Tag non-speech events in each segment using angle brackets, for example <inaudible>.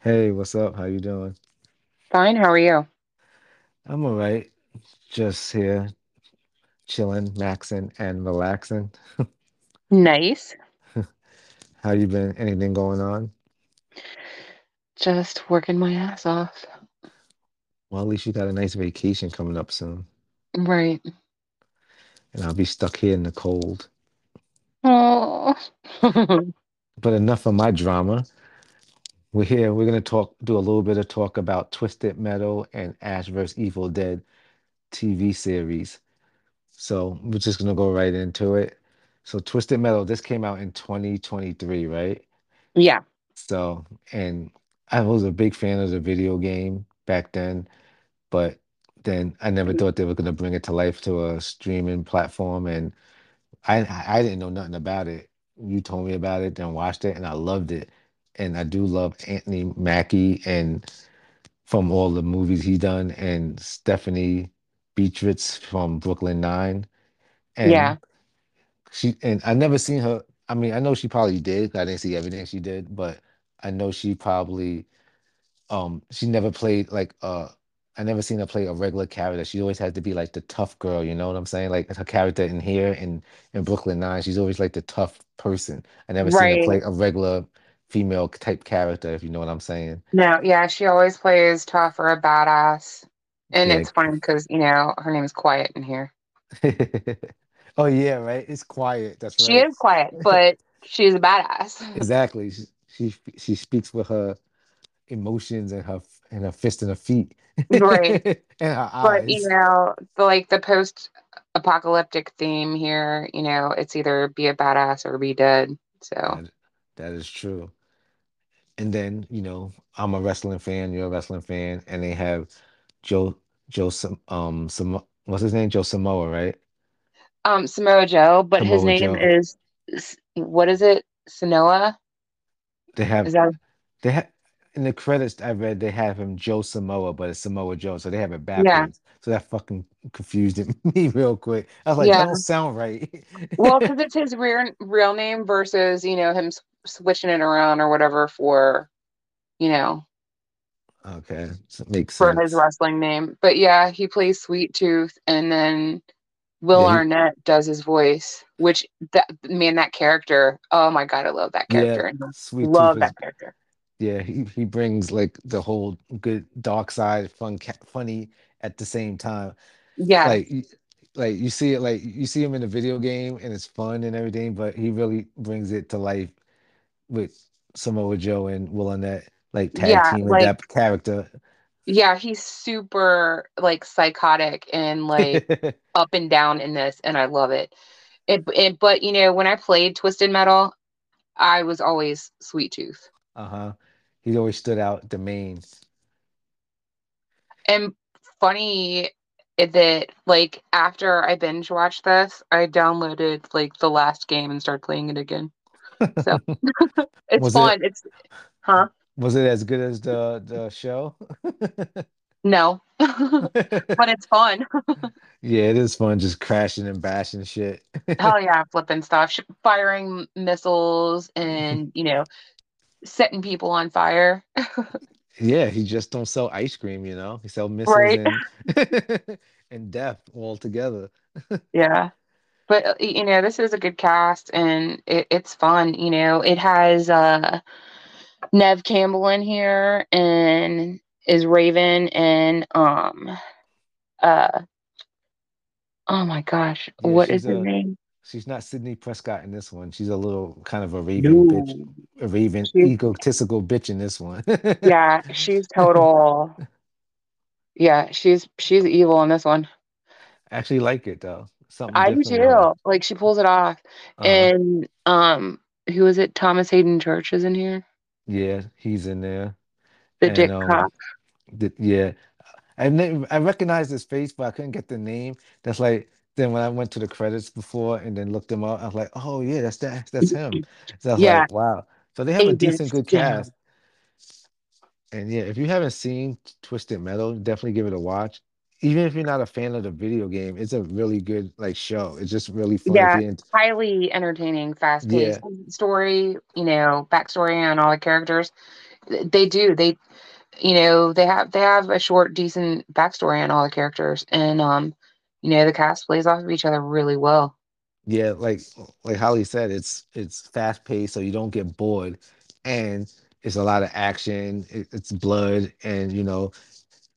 Hey, what's up? How you doing? Fine, how are you? I'm all right. Just here chilling, maxing, and relaxing. Nice. <laughs> How you been? Anything going on? Just working my ass off. Well, at least you got a nice vacation coming up soon, Right. and I'll be stuck here in the cold. Oh. <laughs> But enough of my drama. We're here. We're gonna talk, do a little bit of talk about Twisted Metal and Ash vs. Evil Dead TV series. So we're just gonna go right into it. So Twisted Metal, this came out in 2023, right? Yeah. So, and I was a big fan of the video game back then, but then I never thought they were going to bring it to life to a streaming platform. And I I didn't know nothing about it. You told me about it, then watched it, and I loved it. And I do love Anthony Mackie and from all the movies he done, and Stephanie Beatriz from Brooklyn Nine. And Yeah. She and I never seen her. I mean, I know she probably did. I didn't see everything she did, but I know she probably um she never played like uh I never seen her play a regular character. She always had to be like the tough girl, you know what I'm saying? Like her character in here in in Brooklyn Nine, she's always like the tough person. I never seen her play a regular female type character, if you know what I'm saying. No, yeah, she always plays tough or a badass. And Yeah. it's funny because, you know, her name is Quiet in here. <laughs> Oh yeah, right. It's quiet. That's right. She is quiet, but she's a badass. <laughs> Exactly. She she, she speaks with her emotions and her and her fist and her feet Right. <laughs> and her eyes. But, you know, the like the post-apocalyptic theme here, you know, it's either be a badass or be dead. So, That that is true. And then, you know, I'm a wrestling fan, you're a wrestling fan, and they have Joe Joe um Samo what's his name? Joe Samoa, right? um, Samoa Joe, but his name Joe. is, what is it? Sanoa? They Is have that they have in the credits I read they have him Joe Samoa, but it's Samoa Joe, so they have it Yeah, backwards. So that fucking confused <laughs> me real quick. I was like, that yeah. don't sound right. Well, because <laughs> it's his real real name versus, you know, him switching it around or whatever for, you know, Okay, so it makes for his wrestling name. But yeah, he plays Sweet Tooth, and then Will Yeah, he Arnett does his voice, which that man, that character. Oh my God, I love that character. and Sweet Love is that character. Yeah, he, he brings like the whole good dark side, fun, funny at the same time. Yeah, Like, like you see it, like you see him in the video game, and it's fun and everything, but he really brings it to life with Samoa Joe and Will Arnett, like tag yeah, team with like that character. yeah, he's super like psychotic and like <laughs> up and down in this, and I love it. It, it but you know, when I played Twisted Metal, I was always Sweet Tooth. Uh-huh. He always stood out the main. And funny that like after I binge watched this, I downloaded like the last game and started playing it again. So <laughs> it's Was it fun. It's huh? was it as good as the the show? <laughs> No. <laughs> But it's fun. Yeah, it is fun just crashing and bashing shit. Hell yeah, flipping stuff, sh- firing missiles and, you know, setting people on fire. Yeah, he just don't sell ice cream, you know. He sell missiles Right. and and death all together. Yeah. But uh, you know, this is a good cast and it, it's fun. You know, it has uh Neve Campbell in here and is Raven and um uh oh my gosh, Yeah, what is a name? she's not Sidney Prescott in this one. She's a little kind of a Raven bitch, a Raven She's egotistical bitch in this one. <laughs> yeah, she's total yeah, she's she's evil in this one. I actually like it though. Something I do different with her. too. Like she pulls it off. Uh-huh. And um who is it? Thomas Haden Church is in here. Yeah, he's in there. The And Dick um Cop. th- yeah. I I recognized his face, but I couldn't get the name. That's like then when I went to the credits before and then looked him up, I was like, oh yeah, that's that that's him. <laughs> So I was Yeah, like, wow. So they have a decent good cast. And yeah, if you haven't seen Twisted Metal, definitely give it a watch. Even if you're not a fan of the video game, it's a really good like show. It's just really fun Yeah, you're highly entertaining, fast-paced yeah, story, you know, backstory on all the characters. they do. They you know they have they have a short, decent backstory on all the characters, and um, you know the cast plays off of each other really well. Yeah, like like Holly said, it's it's fast paced, so you don't get bored, and it's a lot of action. It, it's blood, and you know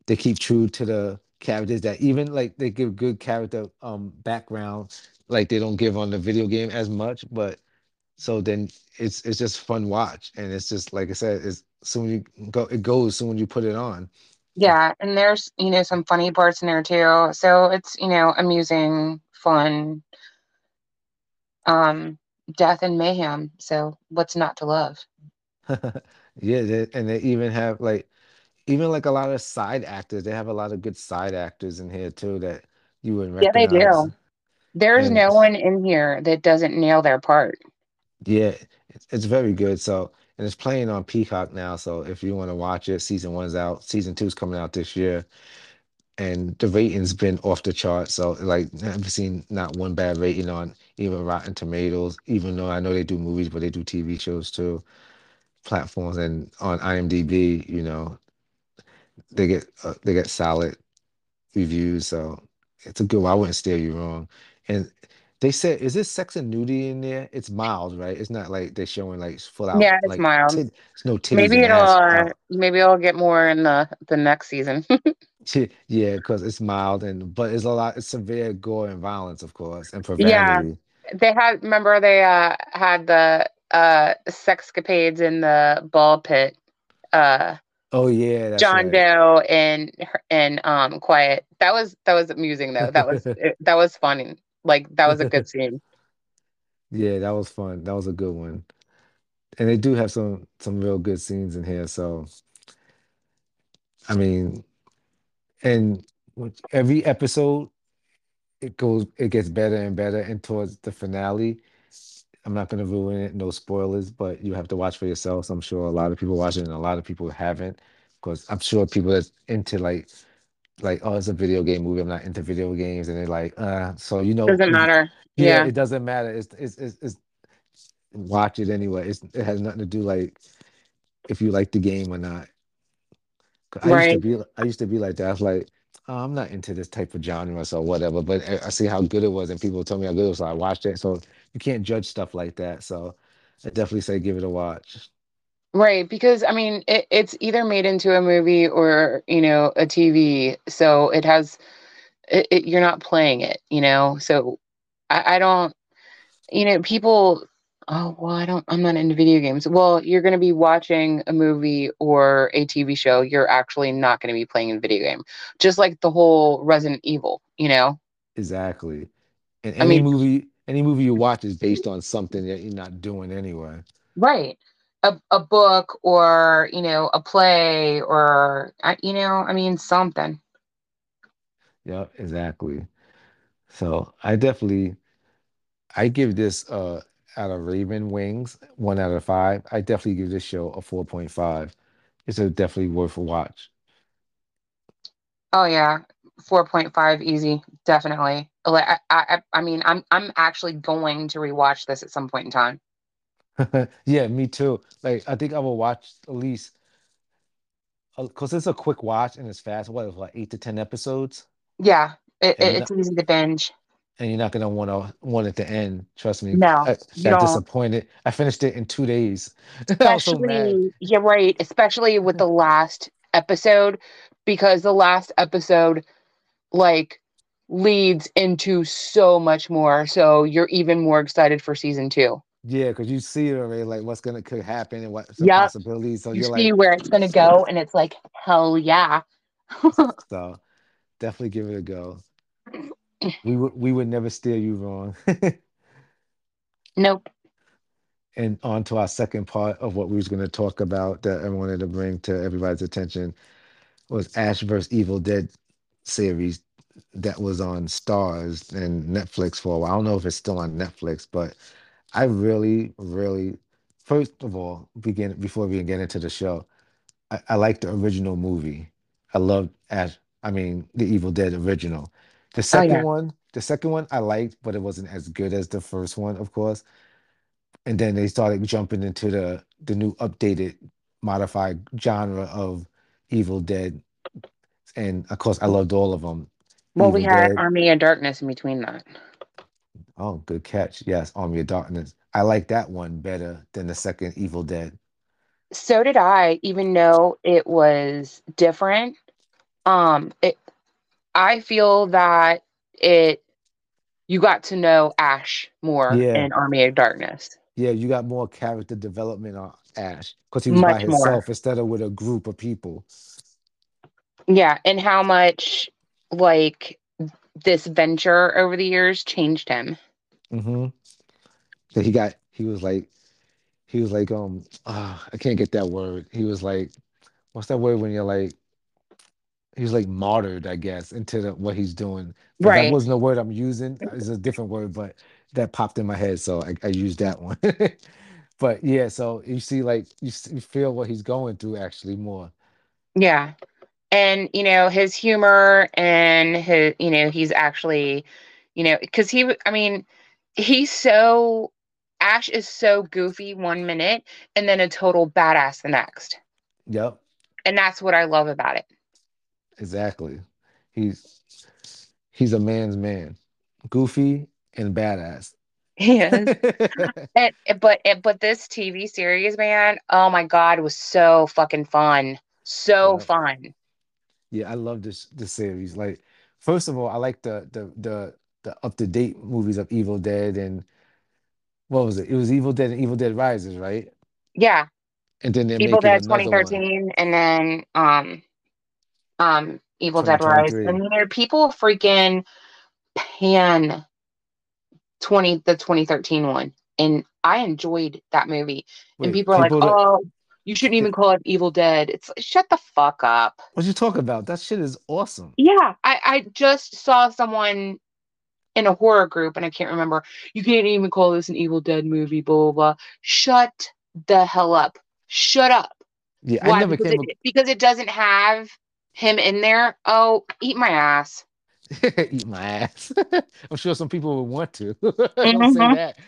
they keep true to the characters that even like they give good character um background, like they don't give on the video game as much. But so then it's it's just fun watch, and it's just like I said, it's soon you go it goes soon when you put it on. Yeah, and there's you know some funny parts in there too, so it's you know amusing, fun, um, death and mayhem. So what's not to love? <laughs> Yeah, they, and they even have like even like a lot of side actors. They have a lot of good side actors in here too that you wouldn't Yeah, they do. There's And no one in here that doesn't nail their part. yeah, it's, it's very good. So and it's playing on Peacock now. So if you want to watch it, season one's out. Season two's coming out this year. And the rating's been off the chart. So like I've seen not one bad rating on even Rotten Tomatoes, even though I know they do movies, but they do TV shows too, platforms and on IMDb, you know, they get uh, they get solid reviews. So it's a good one. I wouldn't steer you wrong. And they said, is this sex and nudity in there? It's mild, right? It's not like they're showing like full out Yeah, it's like mild. tit, there's no titties Maybe it'll uh, maybe it'll get more in the the next season. <laughs> Yeah, because it's mild and but it's a lot it's severe gore and violence, of course, and Yeah, they had remember they uh had the uh sexcapades in the ball pit. Uh Oh yeah, that's John right. Doe and and um Quiet. That was that was amusing though. That was <laughs> it, that was funny. Like that was a good <laughs> scene. Yeah, that was fun. That was a good one. And they do have some some real good scenes in here. So I mean, and with every episode it goes it gets better and better and towards the finale i'm not going to ruin it no spoilers but you have to watch for yourselves i'm sure a lot of people watch it and a lot of people haven't because i'm sure people that's into like like oh it's a video game movie i'm not into video games and they're like uh so you know It Doesn't matter. yeah Yeah. it doesn't matter it's it's it's, it's watch it anyway it's, it has nothing to do like if you like the game or not. I used to Right. be I used to be like that. I was like, oh, I'm not into this type of genre, so whatever. But I, I see how good it was, and people told me how good it was, so I watched it. So you can't judge stuff like that. So I definitely say give it a watch. Right, because I mean, it, it's either made into a movie or, you know, a TV. So it has, it, it, you're not playing it, you know? So I, I don't, you know, people, oh, well, I don't, I'm not into video games. Well, you're going to be watching a movie or a TV show. You're actually not going to be playing a video game. Just like the whole Resident Evil, you know? Exactly. And I any mean, movie, any movie you watch is based on something that you're not doing anyway. right. A, a book or, you know, a play or, you know, I mean, something. Yeah, exactly. So I definitely I give this uh out of Raven Wings, one out of five. I definitely give this show a 4.5. It's a definitely worth a watch. Oh yeah, 4.5 easy, definitely. Like I, I, I mean, I'm I'm actually going to rewatch this at some point in time. <laughs> Yeah, me too. Like I think I will watch at least uh, because it's a quick watch and it's fast. What, it's like eight to ten episodes, Yeah, it, it- it's not easy to binge. and you're not gonna want to want it to end. Trust me, No, I got disappointed. I finished it in two days. <laughs> Especially, you're right, especially with the last episode, because the last episode like leads into so much more. So you're even more excited for season two. Yeah, because you see it already, like what's gonna could happen and what's the Yep, possibilities. So you you're see like, where it's gonna go, and it's like hell yeah. <laughs> so definitely give it a go. We would we would never steer you wrong. Nope. And on to our second part of what we was going to talk about that I wanted to bring to everybody's attention was Ash versus Evil Dead series that was on Starz and Netflix for a while. I don't know if it's still on Netflix, but I really, really, first of all, begin before we get into the show, I, I like the original movie. I loved Ash. I mean, the Evil Dead original. The Oh second yeah. one, the second one I liked, but it wasn't as good as the first one, of course. And then they started jumping into the the new updated. modified genre of Evil Dead, and of course, I loved all of them. Well, we had Dead. Army of Darkness in between that. Oh, good catch. Yes, Army of Darkness. I like that one better than the second Evil Dead. So did I, even though it was different. Um, it, I feel that it you got to know Ash more Yeah, in Army of Darkness. yeah, you got more character development on Ash because he was by Much more. himself instead of with a group of people. Yeah, and how much like this venture over the years changed him. Mm-hmm. So he got he was like he was like um ah, I can't get that word. He was like what's that word when you're like he was like martyred, I guess, into the, what he's doing. But that wasn't a word I'm using. It's a different word, but that popped in my head, so I, I used that one. <laughs> But yeah, so you see, like you, s- you feel what he's going through actually more. Yeah. And you know, his humor and his you know, he's actually, you know, cuz he i mean, he's so Ash is so goofy one minute and then a total badass the next. Yep, And that's what I love about it. exactly. He's he's a man's man, goofy and badass. Yes. <laughs> And, but but this TV series, man, oh my god, was so fucking fun. So Yep. fun. Yeah, I love this this series. Like, first of all, I like the the the the up to date movies of Evil Dead and what was it? It was Evil Dead and Evil Dead Rises, right? Yeah. And then they're Evil Dead 2013 and then um um Evil Dead Rise. And 2023. you know, people freaking pan 20 the 2013 one. And I enjoyed that movie. And people are like, that "Oh, you shouldn't even call it Evil Dead." It's like, shut the fuck up. what you talking about? That shit is awesome. Yeah, I I just saw someone in a horror group and I can't remember. You can't even call this an Evil Dead movie, blah blah blah. Shut the hell up. Shut up. Yeah, I Why? never Because came it because it doesn't have him in there. Oh, eat my ass. <laughs> Eat my ass. <laughs> I'm sure some people would want to. <laughs> Don't say Mm-hmm. that.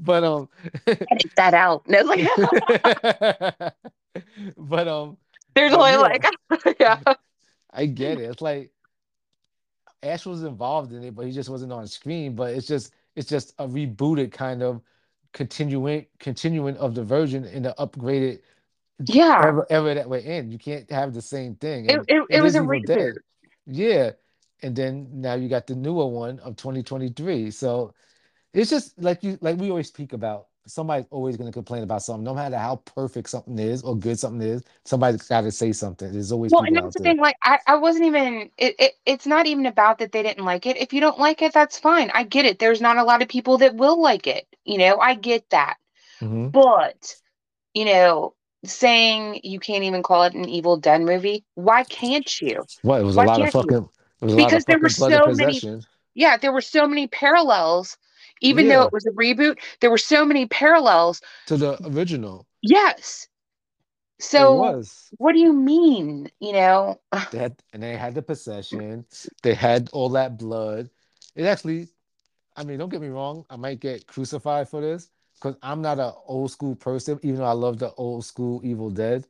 But um Edit that out. It's like but um there's only like yeah. I get it. It's like Ash was involved in it, but he just wasn't on screen. But it's just it's just a rebooted kind of continuing continuing of the version in the upgraded Yeah. ever, era that we're in. You can't have the same thing. It, it, it it was a reboot. Dead. Yeah. And then now you got the newer one of 2023. So it's just like you like we always speak about. Somebody's always going to complain about something, no matter how perfect something is or good something is. Somebody's got to say something. There's always Well, and that's the thing. Like, I, I wasn't even. It, it, it's not even about that they didn't like it. If you don't like it, that's fine. I get it. There's not a lot of people that will like it. You know, I get that. hmm But you know, saying you can't even call it an Evil Dead movie. Why can't you? What? It was a lot of fucking. It was a lot of Because there were fucking so many. Yeah, there were so many parallels. Even though it was a reboot, there were so many parallels. to the original. Yes. So what do you mean? You know? They had and they had the possession. They had all that blood. It actually, I mean, don't get me wrong, I might get crucified for this because I'm not an old school person, even though I love the old school Evil Dead.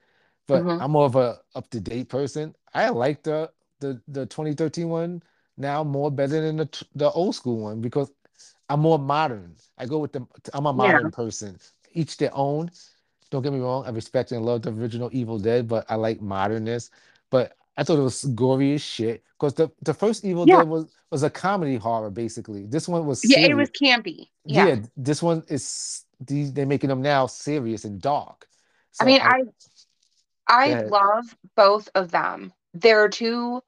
But Mhm. I'm more of a up to date person. I like the the the 2013 one now more better than the the old school one because I'm more modern. I go with the I'm a Yeah. modern person. Each their own. Don't get me wrong, I respect and love the original Evil Dead, but I like modernness. But I thought it was gory as shit because the, the first Evil Yeah. Dead was was a comedy horror basically. This one was Yeah, it was campy. Yeah. Yeah, this one is these they're making them now serious and dark. I mean, I I I love both of them. They're two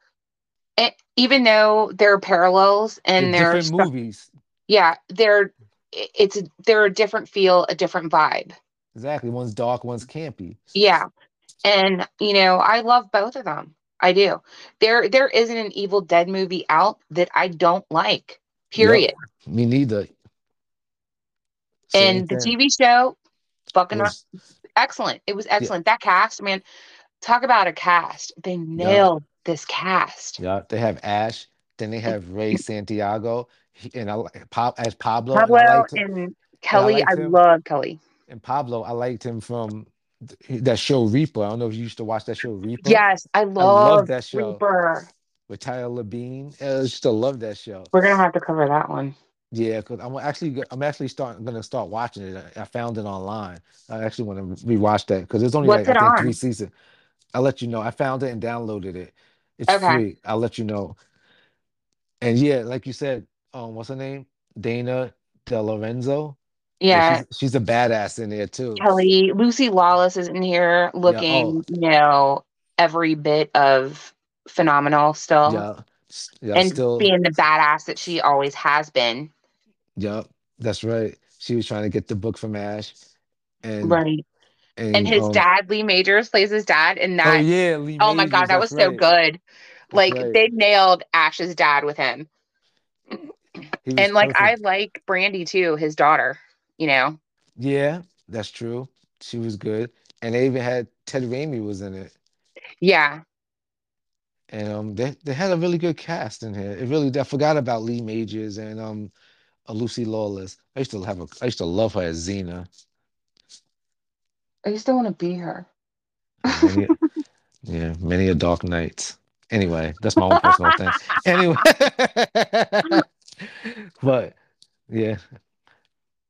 e- even though they're parallels They're and they're different movies. yeah, they're it's they're a different feel, a different vibe. Exactly. One's dark, one's campy. Yeah. And you know, I love both of them. I do. There there isn't an Evil Dead movie out that I don't like. Yep. Period. Me neither. Same And the thing. TV show fucking Was excellent. It was yeah, excellent. That cast, man, talk about a cast. They yeah, nailed this cast. yeah. They have Ash, then they have Ray <laughs> Santiago, and I as Pablo, and I Pablo liked him, and and I Kelly, I love Kelly. and Pablo, I liked him from that show Reaper. I don't know if you used to watch that show Reaper. Yes, I I love love that show Reaper. with Tyler Labine. I used to love that show. We're gonna have to cover that one. Yeah, because I'm actually I'm actually starting gonna start watching it. I, I found it online. I actually want to rewatch that because it's only What's like I it think three seasons. I'll let you know. I found it and downloaded it. It's Okay. free. I'll let you know. And yeah, like you said, um, what's her name? Dana De Lorenzo. Yeah, she's she's a badass in there too. Kelly, Lucy Lawless is in here Yeah. Oh, looking, you know, every bit of phenomenal still yeah. Yeah. and Still. being the badass that she always has been. Yeah. That's right. She was trying to get the book from Ash, and Right. And and his um. dad, Lee Majors, plays his dad, and that. Oh yeah, Lee oh my God, that was so right. good. Like right. they nailed Ash's dad with him. And like I like Brandy too, his daughter, you know. Yeah, that's true. She was good, and they even had Ted Raimi was in it, Yeah. and um, they they had a really good cast in here. It really, I forgot about Lee Majors and um, uh, Lucy Lawless. I used to have a, I used to love her as Xena. I used to want to be her. Many, yeah, many a dark nights. Anyway, that's my own personal thing. <laughs> Anyway, <laughs> but yeah,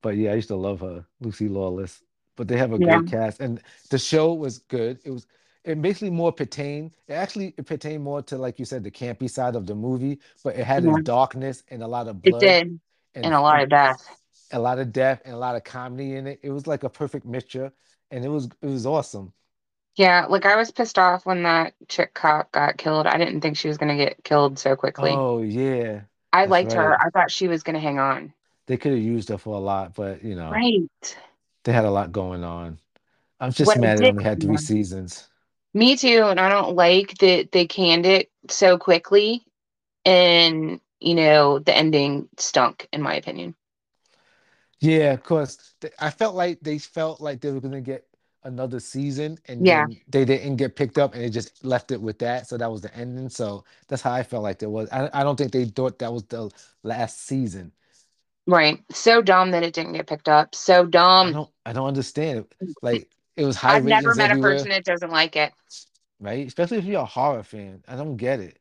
but yeah, I used to love her, Lucy Lawless. But they have a Yeah. great cast, and the show was good. It was it basically more pertained. It actually it pertained more to like you said the campy side of the movie, but it had its Yeah. darkness and a lot of It blood did. And and a lot of death. a lot of death and a lot of comedy in it. It was like a perfect mixture, and it was it was awesome. Yeah, like I was pissed off when that chick cop got killed. I didn't think she was gonna get killed so quickly. Oh yeah, I liked her. I thought she was gonna hang on. They could have used her for a lot, but you know Right. they had a lot going on. I'm just What mad it did, only had three seasons. Me too, and I don't like that they canned it so quickly and you know, the ending stunk, in my opinion. Yeah, of course. I felt like they felt like they were gonna get another season, and Yeah, they didn't get picked up, and they just left it with that. So that was the ending. So that's how I felt like there was. I, I don't think they thought that was the last season. Right. So dumb that it didn't get picked up. So dumb. I don't I don't understand. Like it was high I've never met a person that doesn't like it. right? Especially if you're a horror fan. I don't get it.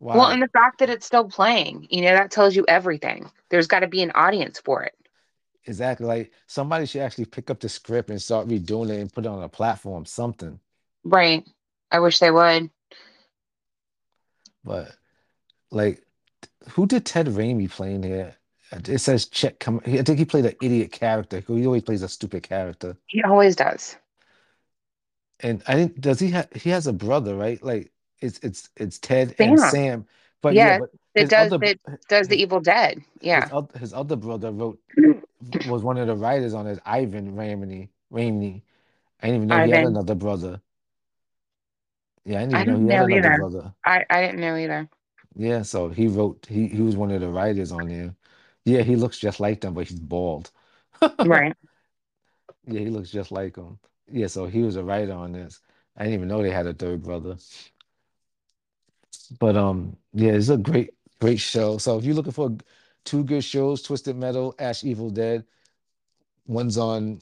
Well, and the fact that it's still playing, you know, that tells you everything. There's got to be an audience for it. Exactly. Like somebody should actually pick up the script and start redoing it and put it on a platform, something. Right. I wish they would. But like who did Ted Raimi play in here? It says Chet come I think he played an idiot character. He always plays a stupid character. He always does. And I think does he have he has a brother, right? Like it's it's it's Ted and Sam. Sam. But yeah, Yeah, but his does other that does the Evil Dead. his Yeah. other his other brother wrote <clears throat> was one of the writers on it, Ivan Raimi. Raimi. I didn't even know he had another brother. Yeah, I didn't I know didn't know another either. brother. I, I didn't know either. Yeah, so he wrote he he was one of the writers on there. Yeah, he looks just like them, but he's bald. <laughs> Right. Yeah, he looks just like him. Yeah, so he was a writer on this. I didn't even know they had a third brother. But um, yeah, it's a great, great show. So if you're looking for two good shows, Twisted Metal, Ash Evil Dead, one's on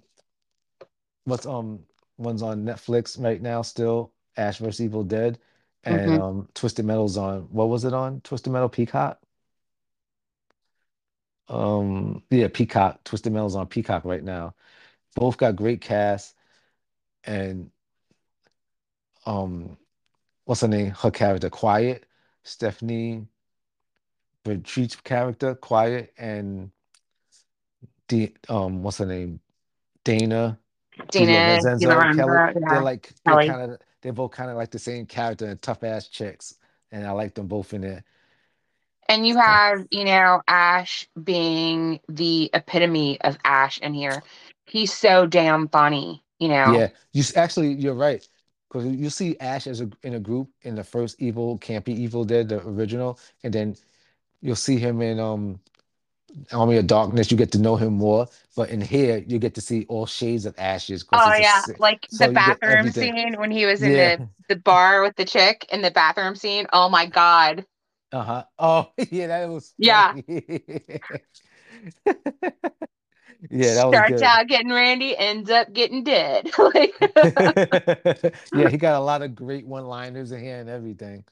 what's um one's on Netflix right now still, Ash vs. Evil Dead, and hmm um Twisted Metal's on what was it on? Twisted Metal Peacock? Um yeah, Peacock. Twisted Metal's on Peacock right now. Both got great casts and um what's her name? Her character, Quiet, Stephanie Bertreit's character, Quiet, and the um what's her name? Dana dana Dina, Dina Lorenzo, Kelly. Lorenzo, They're like they're kind of they're both kind of like the same character and tough ass chicks. And I like them both in there. And you have, you know, Ash being the epitome of Ash in here. He's so damn funny, you know. yeah, you actually you're right. Because you see Ash as a in a group in the first Evil Campy Evil Dead, the original, and then you'll see him in um Army of Darkness. You get to know him more, but in here you get to see all shades of Ashes Oh he's a yeah, like the So get bathroom scene when he was in Yeah. the the bar with the chick in the bathroom scene. Oh my god. Uh-huh. Oh, yeah, that was Yeah. Yeah, that was Starts out getting randy, ends up getting dead. <laughs> like, <laughs> Yeah, he got a lot of great one-liners in here and everything.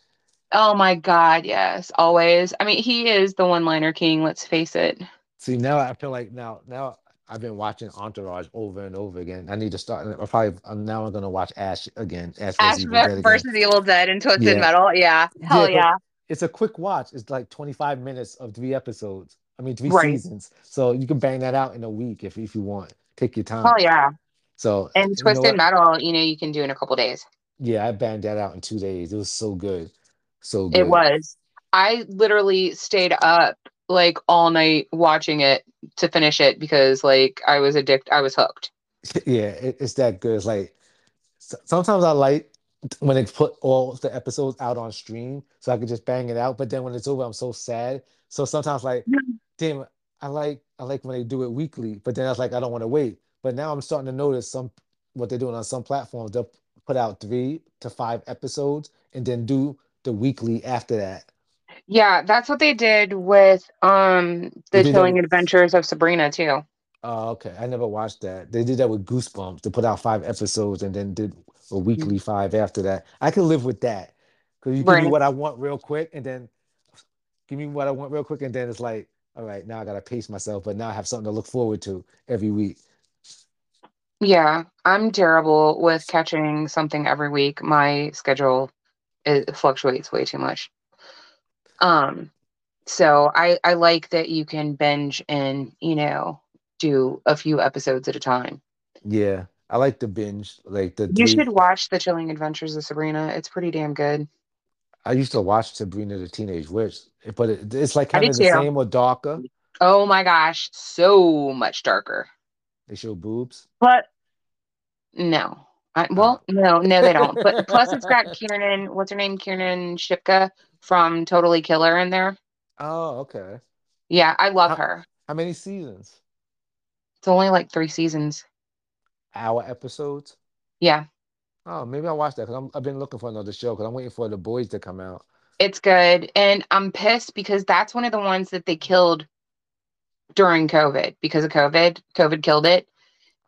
oh my God, yes, always. I mean, he is the one-liner king, let's face it. See, now I feel like now now I've been watching Entourage over and over again. I need to start. I probably now I'm gonna watch Ash again. Ash Ash vs Evil Dead versus Evil Dead and Twisted Yeah, Metal. Yeah. yeah, Hell 'cause yeah. It's a quick watch. It's like 25 minutes of three episodes. I mean, three Right. seasons. So you can bang that out in a week if if you want. Take your time. Oh, yeah. So And you know Twisted? Metal, you know, you can do in a couple days. Yeah, I banged that out in two days. It was so good, so It was. I literally stayed up like all night watching it to finish it because like I was addicted. I was hooked. <laughs> Yeah, it, it's that good. It's like sometimes I like when they put all the episodes out on stream so I could just bang it out. But then when it's over, I'm so sad. So sometimes like, damn, I like I like when they do it weekly, but then I was like, I don't want to wait. But now I'm starting to notice some what they're doing on some platforms. They'll put out three to five episodes and then do the weekly after that. Yeah, that's what they did with um the that Chilling Adventures of Sabrina too. oh, okay. I never watched that. They did that with Goosebumps. They put out five episodes and then did a weekly five after that. I can live with that because you give me what I want real quick and then give me what I want real quick and then it's like, all right, now I gotta pace myself, but now I have something to look forward to every week. Yeah, I'm terrible with catching something every week. My schedule it fluctuates way too much. Um, so I I like that you can binge and, you know, do a few episodes at a time. Yeah, I like the binge, like the You should watch The Chilling Adventures of Sabrina. It's pretty damn good. I used to watch Sabrina the Teenage Witch, but it, it's like kind of the too. same or darker. Oh my gosh, so much darker. They show boobs. But no. I, Oh. well, no, no, they don't. But <laughs> plus, it's got Kiernan, what's her name? Kiernan Shipka from Totally Killer in there. Oh, okay. Yeah, I love How, her. how many seasons? It's only like three seasons. Hour episodes? Yeah, Oh, maybe I'll watch that because I've been looking for another show because I'm waiting for the boys to come out. it's good. And I'm pissed because that's one of the ones that they killed during COVID because of COVID. COVID killed it.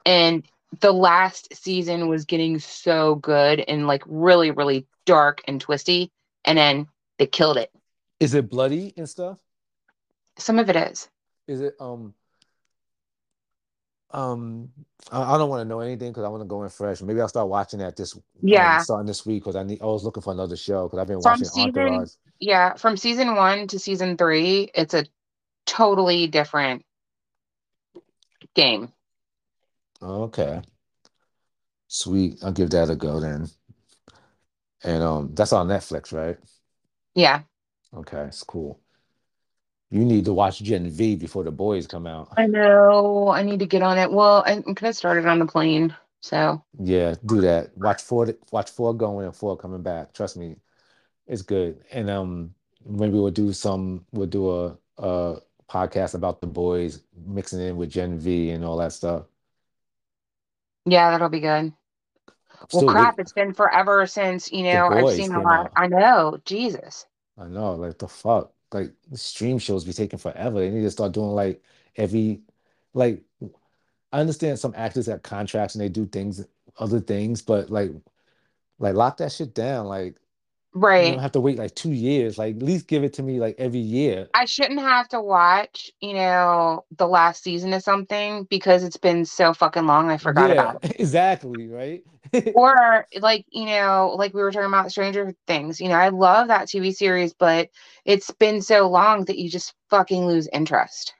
And the last season was getting so good and like really, really dark and twisty. And then they killed it. Is it bloody and stuff? Some of it is. Is it um um I, I don't want to know anything because I want to go in fresh. Maybe I'll start watching that this um Yeah. starting this week because I need I was looking for another show because I've been From watching season, Entourage. yeah, from season one to season three, it's a totally different game. Okay, sweet. I'll give that a go then. And um that's on Netflix, right? Yeah. Okay, it's cool. You need to watch Gen V before the boys come out. I know. I need to get on it. Well, I'm gonna start it on the plane. So Yeah, do that. Watch four watch four going and four coming back. Trust me, it's good. And um maybe we'll do some we'll do a a podcast about the boys mixing in with Gen V and all that stuff. yeah, that'll be good. Well, crap, waiting. it's been forever since, you know, I've seen a lot. out. I know. Jesus. I know, like the fuck. Like stream shows be taking forever. They need to start doing like every like I understand some actors have contracts and they do things other things, but like like lock that shit down. Like you don't Right. have to wait like two years. Like at least give it to me like every year. I shouldn't have to watch, you know, the last season of something because it's been so fucking long I forgot Yeah, about <laughs> it. exactly, right? <laughs> Or like, you know, like we were talking about Stranger Things. You know, I love that TV series, but it's been so long that you just fucking lose interest.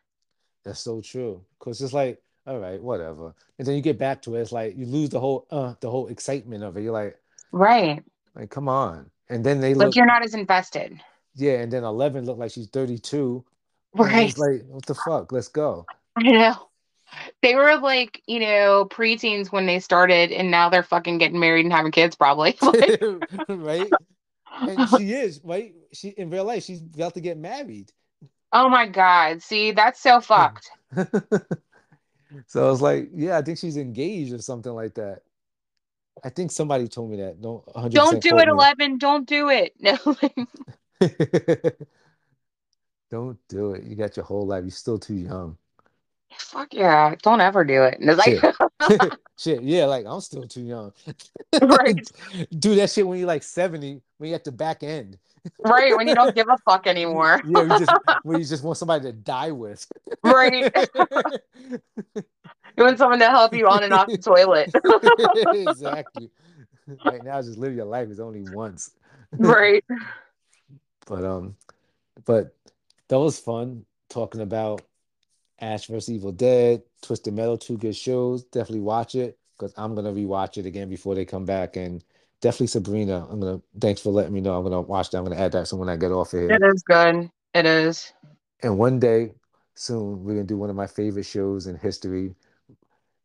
That's so true. Because it's like, all right, whatever. And then you get back to it, it's like you lose the whole uh the whole excitement of it. You're like, Right. like, come on. And then they Like look, you're not as invested. yeah, and then 11 looked like she's 32. Right. like, what the fuck? Let's go. I know. They were like, you know, preteens when they started, and now they're fucking getting married and having kids, probably. <laughs> Like, <laughs> right? And <laughs> she is, right? She in real life, she's about to get married. oh my God. See, that's so fucked. So I was like, yeah, I think she's engaged or something like that. I think somebody told me that. Don't 100% Don't do it, me. 11. Don't do it. <laughs> No. <laughs> Don't do it. You got your whole life. You're still too young. Fuck yeah. Don't ever do it. And it's Shit. like, <laughs> <laughs> Shit. Yeah, like I'm still too young. right, <laughs> Do that shit when you're like 70, when you're at the back end. right. When you don't give a fuck anymore. Yeah, we just when you just want somebody to die with. Right. You want someone to help you on and off the toilet. exactly. Right now, just live your life. is only once. right. But um, but that was fun talking about Ash vs Evil Dead, Twisted Metal, two good shows. Definitely watch it because I'm gonna rewatch it again before they come back. And definitely Sabrina. I'm gonna thanks for letting me know. I'm gonna watch that. I'm gonna add that so when I get off of here. It is good. It is. And one day soon we're gonna do one of my favorite shows in history.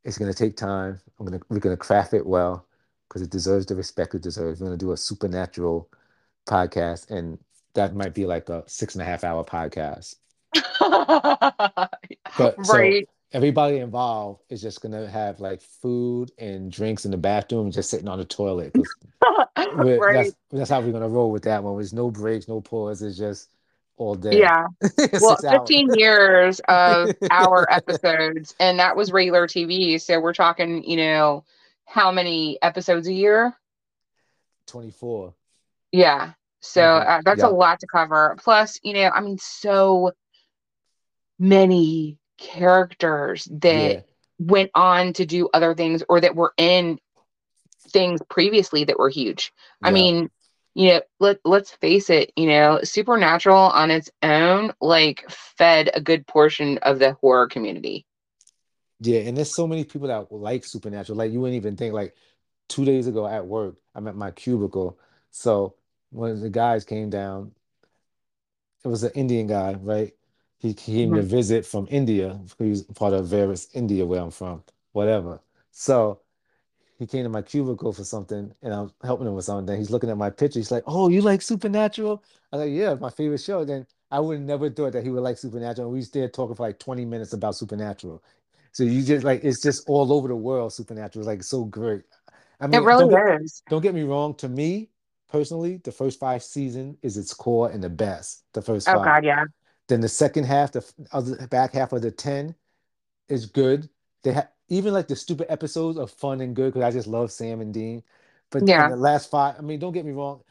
It's gonna take time. I'm gonna we're gonna craft it well because it deserves the respect it deserves. We're gonna do a supernatural podcast, and that might be like a six and a half hour podcast. <laughs> But so everybody involved is just gonna have like food and drinks in the bathroom, just sitting on the toilet. <laughs> right. that's that's how we're gonna roll with that one. There's no breaks, no pause. It's just all day. Yeah. <laughs> Well, Six hours. 15 years of our episodes, and that was regular TV. So we're talking, you know, how many episodes a year? 24. Yeah. So Mhm. uh, that's a lot to cover. Plus, you know, I mean, so many characters Yeah. that went on to do other things or that were in things previously that were huge. I mean, you know, let let's face it, you know, Supernatural on its own like fed a good portion of the horror community. Yeah, and there's so many people that like Supernatural. Like you wouldn't even think like two days ago at work, I'm at my cubicle. So when the guys came down, it was an Indian guy, right? He came to visit from India. He was part of various India, where I'm from, whatever. So he came to my cubicle for something, and I'm helping him with something. Then he's looking at my picture. He's like, "Oh, you like Supernatural?" I was like, "Yeah, my favorite show." Then I would never thought that he would like Supernatural. We was there talking for like 20 minutes about Supernatural. So you just like it's just all over the world. Supernatural is like so great. I mean, It really don't get is. don't get me wrong. To me personally, the first five season is its core and the best. The first Oh five. God, yeah. Then the second half, the other back half of the 10 is good. They have even like the stupid episodes are fun and good because I just love Sam and Dean. But Yeah. the last five, I mean, don't get me wrong,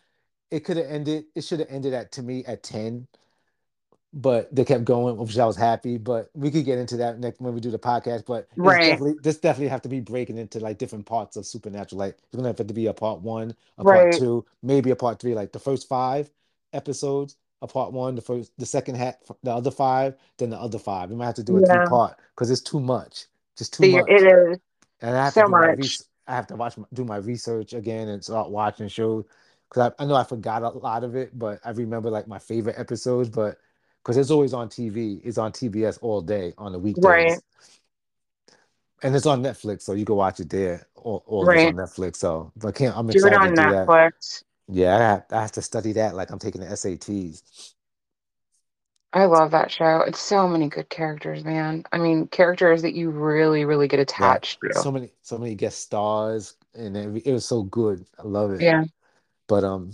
it could have ended, it should have ended at to me at 10, but they kept going, which I was happy. But we could get into that next when we do the podcast. But Right. definitely this definitely have to be breaking into like different parts of Supernatural. Like it's gonna have to be a part one, a part two, maybe a part three. Like the first five episodes, a part one, the first, the second half, the other five, then the other five. We might have to do a three Yeah. part because it's too much, just too See, much. it is And I have to so do much. res- I have to watch my- do my research again and start watching shows because I, I know I forgot a lot of it, but I remember like my favorite episodes. But because it's always on TV, it's on TBS all day on the Right. weekdays, and it's on Netflix, so you can watch it there. Of on Netflix. So, but I can't. I'm Do it excited to on do that. Yeah, I have, I have to study that like I'm taking the SATs. I love that show. It's so many good characters, man. I mean, characters that you really, really get Yeah, attached to. so many, so many guest stars, and it, it was so good. I love it. Yeah. But um,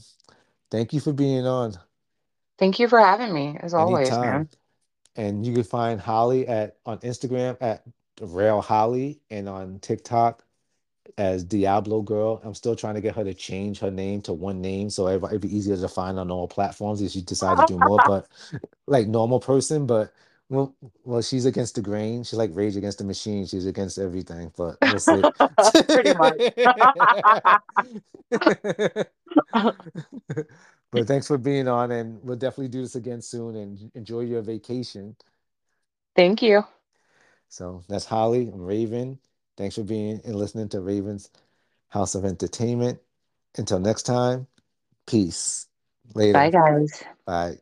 thank you for being on Thank you for having me, as always, anytime. man. And you can find Holly at on Instagram at Rail Holly and on TikTok as Diablo Girl. I'm still trying to get her to change her name to one name so it'd be easier to find on all platforms if she decide to do more. <laughs> But like normal person, but well, well, she's against the grain. She's like Rage Against the Machine. She's against everything. But we'll see. <laughs> Pretty much. <laughs> But thanks for being on, and we'll definitely do this again soon. And enjoy your vacation. Thank you. So that's Holly. I'm Raven. Thanks for being and listening to Raven's House of Entertainment. Until next time, peace. Later. Bye, guys. Bye.